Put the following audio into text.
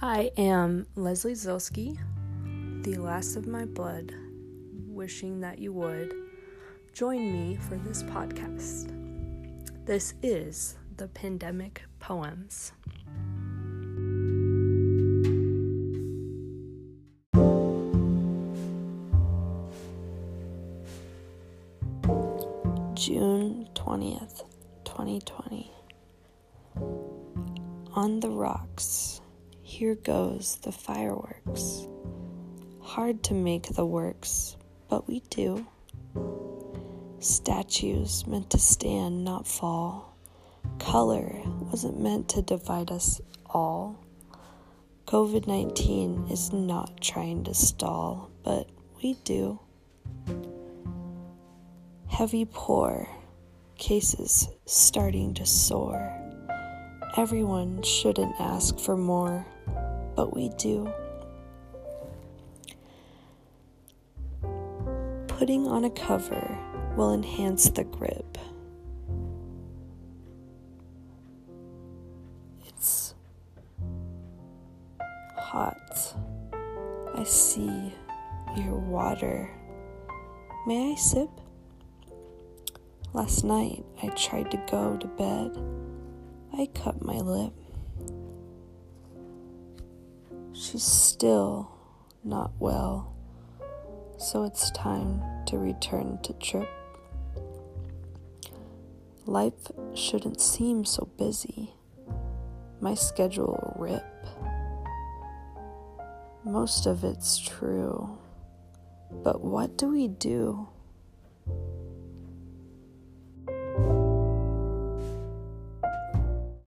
I am Leslie Zilski, the last of my blood, wishing that you would join me for this podcast. This is the Pandemic Poems. June 20th, 2020. On the rocks, here goes the fireworks. Hard to make the works, but we do. Statues meant to stand, not fall. Color wasn't meant to divide us all. COVID 19 is not trying to stall, but we do heavy pour, cases starting to soar. Everyone shouldn't ask for more, but we do. Putting on a cover will enhance the grip. It's hot. I see your water. May I sip? Last night I tried to go to bed. I cut my lip. She's still not well, so it's time to return to trip. Life shouldn't seem so busy. My schedule rip. Most of it's true. But what do we do?